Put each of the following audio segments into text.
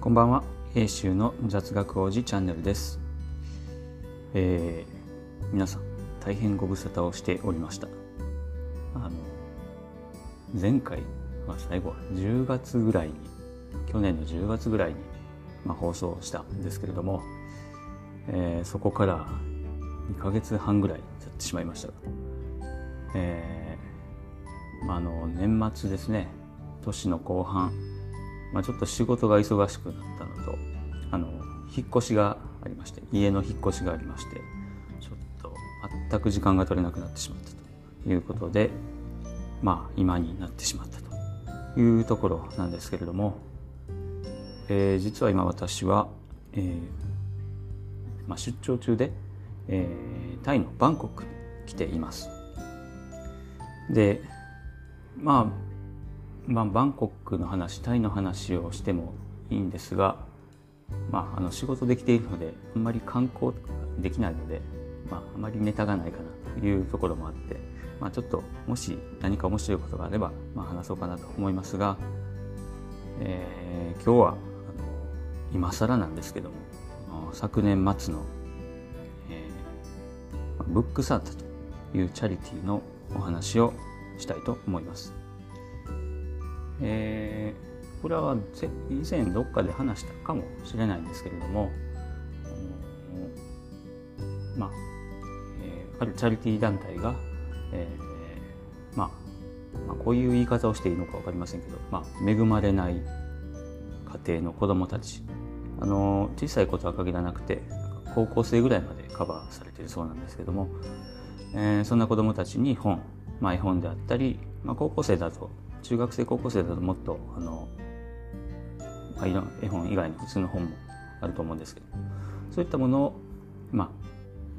こんばんは。英州の雑学王子チャンネルです、えー、皆さん大変ご無沙汰をしておりました。あの前回、まあ、最後は10月ぐらいに去年の10月ぐらいに、まあ、放送したんですけれども、えー、そこから2ヶ月半ぐらい経ってしまいました、えーま、あの年末ですね年の後半まあ、ちょっと仕事が忙しくなったのとあの引っ越しがありまして家の引っ越しがありましてちょっと全く時間が取れなくなってしまったということでまあ今になってしまったというところなんですけれども、えー、実は今私は、えーまあ、出張中で、えー、タイのバンコクに来ています。でまあまあ、バンコクの話タイの話をしてもいいんですが、まあ、あの仕事できているのであんまり観光できないので、まあ、あまりネタがないかなというところもあって、まあ、ちょっともし何か面白いことがあれば、まあ、話そうかなと思いますが、えー、今日はあの今更なんですけども昨年末の、えー、ブックサータというチャリティーのお話をしたいと思います。えー、これは以前どっかで話したかもしれないんですけれども、まあ、えー、あるチャリティー団体が、えー、まあ、まあ、こういう言い方をしていいのか分かりませんけど、まあ、恵まれない家庭の子どもたち。あの小さいことは限らなくて高校生ぐらいまでカバーされてるそうなんですけども、えー、そんな子どもたちに本、まあ、絵本であったり、まあ、高校生だと中学生高校生だともっとあの、まあ、絵本以外の普通の本もあると思うんですけどそういったものを、まあ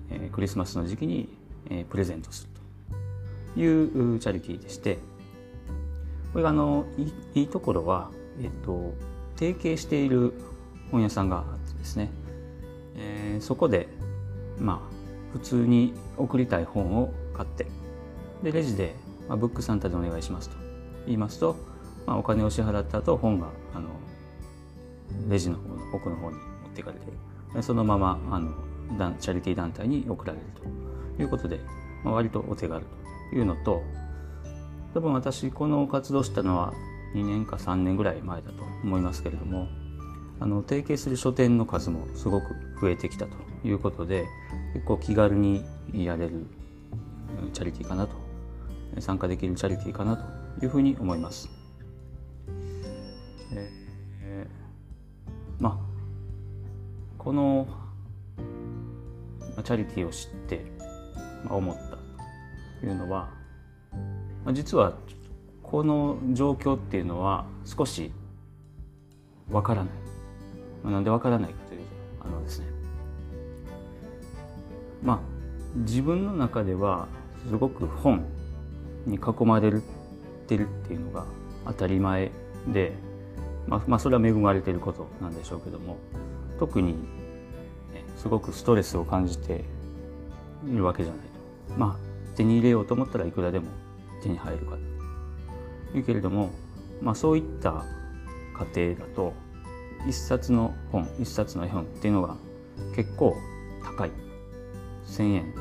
えー、クリスマスの時期に、えー、プレゼントするというチャリティーでしてこれがあのいいところは、えっと、提携している本屋さんがあってですね、えー、そこでまあ普通に送りたい本を買ってでレジで、まあ、ブックサンタでお願いしますと。言いますと、まあ、お金を支払った後本があのレジの方の奥の方に持っていかれてそのままあのチャリティー団体に送られると。いうことで、まあ、割とお手軽というのと多分私この活動したのは2年か3年ぐらい前だと思いますけれどもあの提携する書店の数もすごく増えてきたということで結構気軽にやれるチャリティーかなと参加できるチャリティーかなというふうに思います。えー、まあこのチャリティーを知ってまあ思ったというのはまあ実はこの状況っていうのは少しわからない。まあなんでわからないかというとあのですねまあ自分の中ではすごく本に囲まれるってるっていうのが当たり前で、まあ、まあそれは恵まれてることなんでしょうけども特に、すごくストレスを感じているわけじゃないと。まあ手に入れようと思ったらいくらでも手に入るかと。いうけれども、まあ、そういった家庭だと一冊の本一冊の絵本っていうのが結構高い。1,000円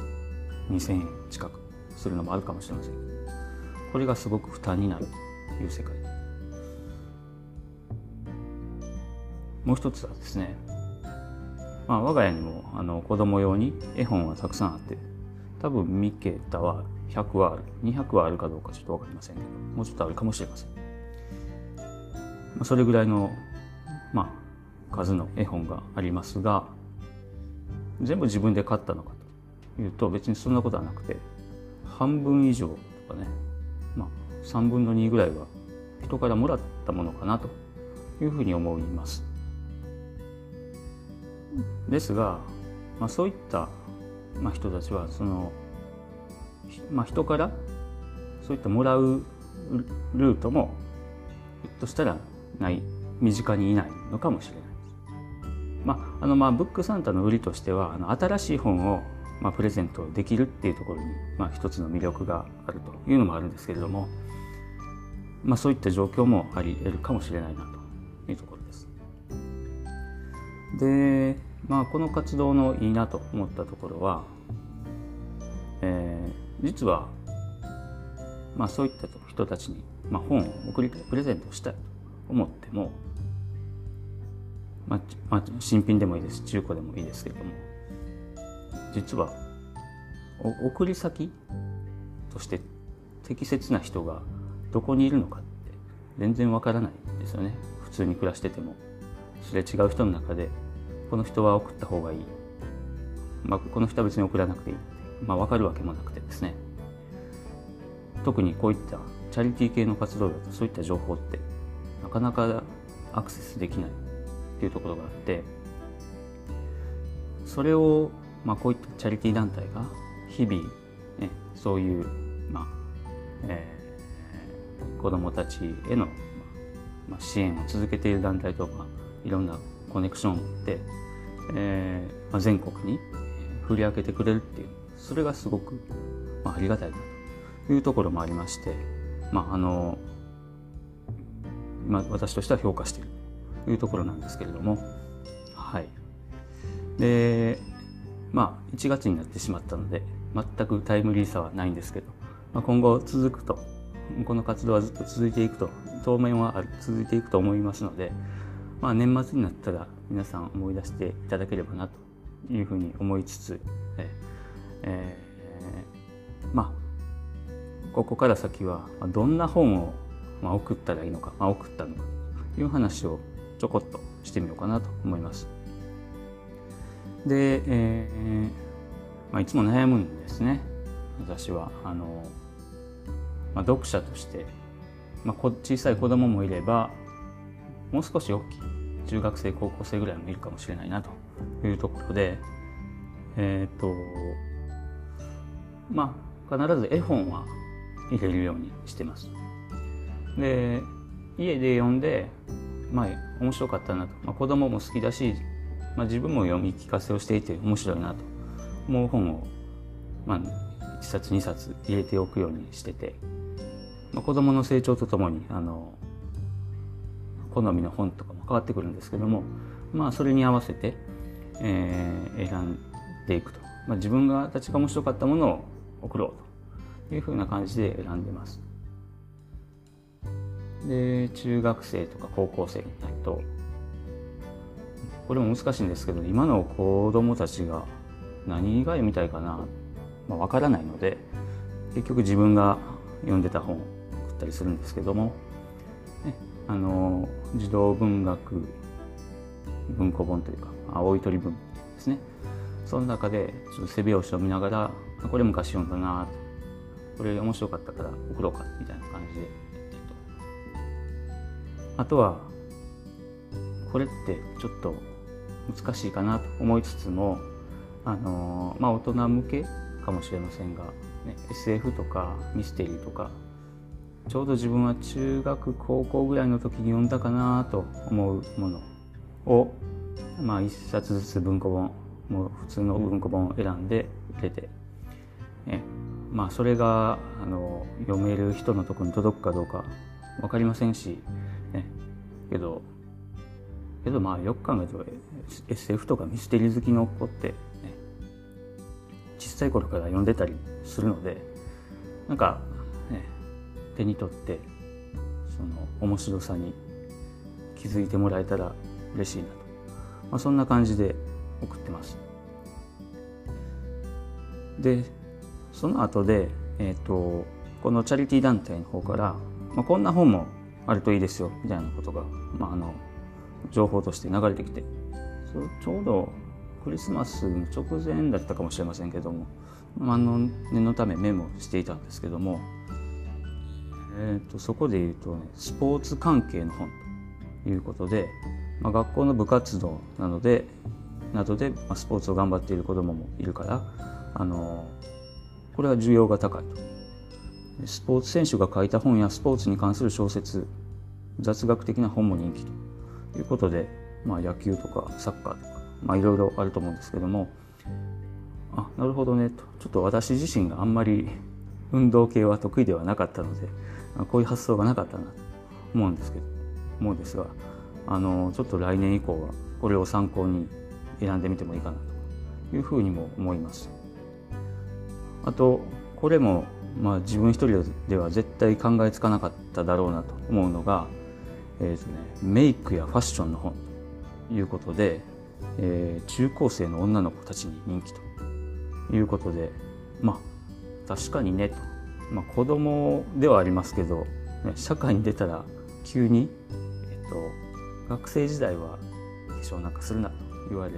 2,000円近くするのもあるかもしれません。これがすごく負担になるという世界。もう一つはですね、まあ、我が家にもあの子供用に絵本はたくさんあって多分3桁は100はある200はあるかどうかちょっと分かりませんけどもうちょっとあるかもしれません、まあ、それぐらいの、まあ、数の絵本がありますが全部自分で買ったのかというと別にそんなことはなくて半分以上とかねまあ、3分の2ぐらいは人からもらったものかなというふうに思います。ですが、まあ、そういった、まあ、人たちはその、まあ、人からそういったもらうルートもひょっとしたらない身近にいないのかもしれない。まあ、あのまあブックサンタの売りとしてはあの新しい本をまあ、プレゼントできるっていうところに、まあ、一つの魅力があるというのもあるんですけれども、まあ、そういった状況もあり得るかもしれないなというところです。でまあこの活動のいいなと思ったところは、えー、実はまあそういった人たちに、まあ、本を送りプレゼントしたいと思っても、まあ、まあ、新品でもいいです中古でもいいですけれども実は送り先として適切な人がどこにいるのかって全然わからないんですよね。普通に暮らしてても。すれ違う人の中でこの人は送った方がいい、まあ、この人は別に送らなくていい、まあ、分かるわけもなくてですね。特にこういったチャリティー系の活動だとそういった情報ってなかなかアクセスできないっていうところがあってそれを、まあ、こういったチャリティー団体が日々、ね、そういう、まあえー、子どもたちへの、まあ、支援を続けている団体とかいろんなコネクションで、えーまあ、全国に振り分けてくれるっていうそれがすごく、まあ、ありがたいなというところもありまして、まあ、あの今私としては評価しているというところなんですけれどもはい。でまあ1月になってしまったので全くタイムリーさはないんですけど、まあ、今後続くとこの活動はずっと続いていくと当面は続いていくと思いますので、まあ、年末になったら皆さん思い出していただければなというふうに思いつつ、ええー、まあここから先はどんな本を送ったらいいのか、まあ、送ったのかという話をちょこっとしてみようかなと思います。で、えーまあ、いつも悩むんですね私はあの、まあ、読者として、まあ、小さい子供もいればもう少し大きい中学生高校生ぐらいもいるかもしれないなというところでえっ、ー、とまあ必ず絵本は入れるようにしてます。で家で読んでまあ面白かったなと、まあ、子供も好きだし、まあ、自分も読み聞かせをしていて面白いなと。思う本を、まあ、1冊2冊入れておくようにしてて、まあ、子供の成長とともにあの好みの本とかも変わってくるんですけどもまあそれに合わせて、えー、選んでいくと、まあ、自分がたちが面白かったものを送ろうというふうな感じで選んでます。で中学生とか高校生になるとこれも難しいんですけど今の子供たちが何が読みたいかな、まあ、分からないので結局自分が読んでた本を送ったりするんですけども、ね、あの児童文学文庫本というか青い鳥文ですね。その中でちょっと背拍子を見ながらこれ昔読んだなこれ面白かったから送ろうかみたいな感じで。あとはこれってちょっと難しいかなと思いつつもあのまあ大人向けかもしれませんが、ね、SF とかミステリーとかちょうど自分は中学高校ぐらいの時に読んだかなと思うものを、まあ、1冊ずつ文庫本もう普通の文庫本を選んで入れて、えまあ、それがあの読める人のとこに届くかどうか分かりませんしねけどけどまあよく考えると SF とかミステリー好きの子って、ね、小さい頃から読んでたりするのでなんか、ね、手に取ってその面白さに気づいてもらえたら嬉しいなと、まあ、そんな感じで送ってます。でその後で、えーと、このチャリティー団体の方から、まあ、こんな本もあるといいですよみたいなことが、まあ、あの情報として流れてきて。ちょうどクリスマスの直前だったかもしれませんけども、まあ、の念のためメモしていたんですけども、えーと、そこで言うとねスポーツ関係の本ということで、まあ、学校の部活動などでなどで、まあ、スポーツを頑張っている子どももいるからあのこれは需要が高いと。スポーツ選手が書いた本やスポーツに関する小説雑学的な本も人気と。ということで、まあ、野球とかサッカーとか、まあ、いろいろあると思うんですけどもあなるほどねと。ちょっと私自身があんまり運動系は得意ではなかったのでこういう発想がなかったなと思うんですけど思うんですがあのちょっと来年以降はこれを参考に選んでみてもいいかなというふうにも思いますあとこれもまあ自分一人では絶対考えつかなかっただろうなと思うのが、えーとね、メイクやファッションの本ということで、えー、中高生の女の子たちに人気ということでまあ確かにねと、まあ、子供ではありますけど、ね、社会に出たら急に、えっと、学生時代は化粧なんかするなと言われ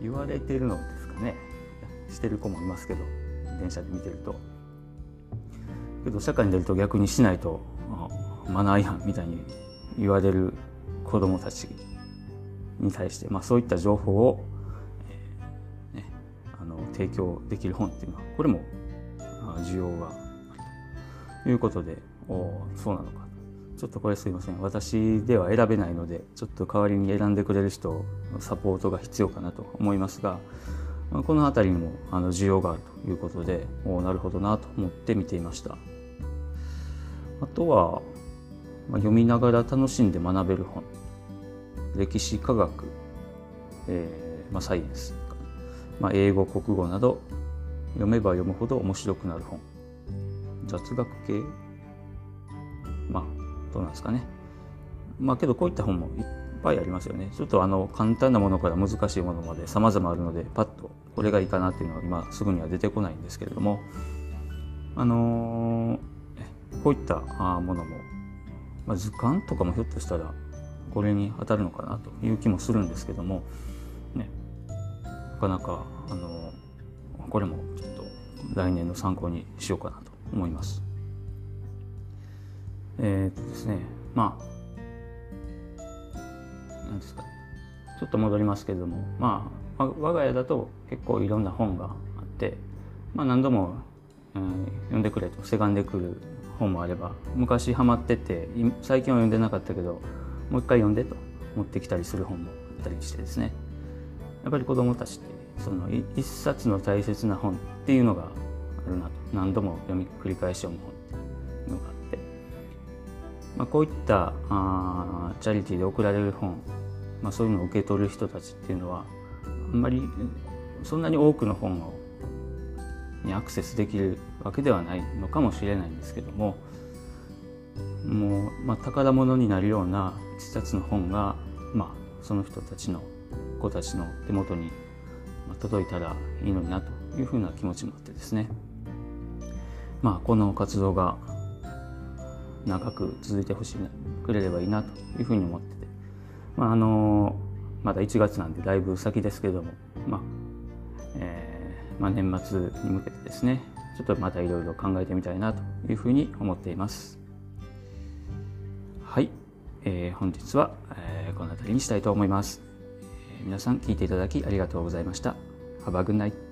言われてるのですかね。してる子もいますけど電車で見てると。けど社会に出ると逆にしないとマナー違反みたいに言われる子どもたちに対して、まあ、そういった情報を、えー、ね、あの提供できる本っていうのはこれも需要があるということでおそうなのか。ちょっとこれすいません。私では選べないのでちょっと代わりに選んでくれる人のサポートが必要かなと思いますがまあこの辺りにもあの需要があるということでおなるほどなと思って見ていました。あとは、まあ、読みながら楽しんで学べる本。歴史科学、えーまあ、サイエンス、まあ、英語国語など読めば読むほど面白くなる本。雑学系。まあどうなんですかね。まあけどこういった本もいっぱいありますよね。ちょっとあの簡単なものから難しいものまで様々あるのでパッとこれがいいかなっていうのは今すぐには出てこないんですけれども。あのー、こういったものも、まあ、図鑑とかもひょっとしたらこれに当たるのかなという気もするんですけどもね。なかなかあの、これもちょっと来年の参考にしようかなと思います。えー、っとですね。まあ何ですか。ちょっと戻りますけれどもまあ我が家だと結構いろんな本があって、まあ、何度も、うん、読んでくれとせがんでくる本もあれば昔ハマってて最近は読んでなかったけどもう一回読んでと持ってきたりする本もあったりしてですね。やっぱり子どもたちってその一冊の大切な本っていうのがあるなと。何度も読み繰り返し読む本っていうのがあって、まあ、こういったあチャリティーで送られる本まあ、そういうのを受け取る人たちっていうのはあんまりそんなに多くの本をにアクセスできるわけではないのかもしれないんですけどももう、まあ、宝物になるような一冊の本が、まあ、その人たちの子たちの手元に届いたらいいのになというふうな気持ちもあってですね。まあこの活動が長く続いてほしいくれればいいなというふうに思ってて。まあ、あのまだ1月なんでだいぶ先ですけども、まあまあ、年末に向けてですねちょっとまたいろいろ考えてみたいなというふうに思っています。はい、えー、本日は、えー、この辺りにしたいと思います、えー、皆さん聞いていただきありがとうございました。Have a good night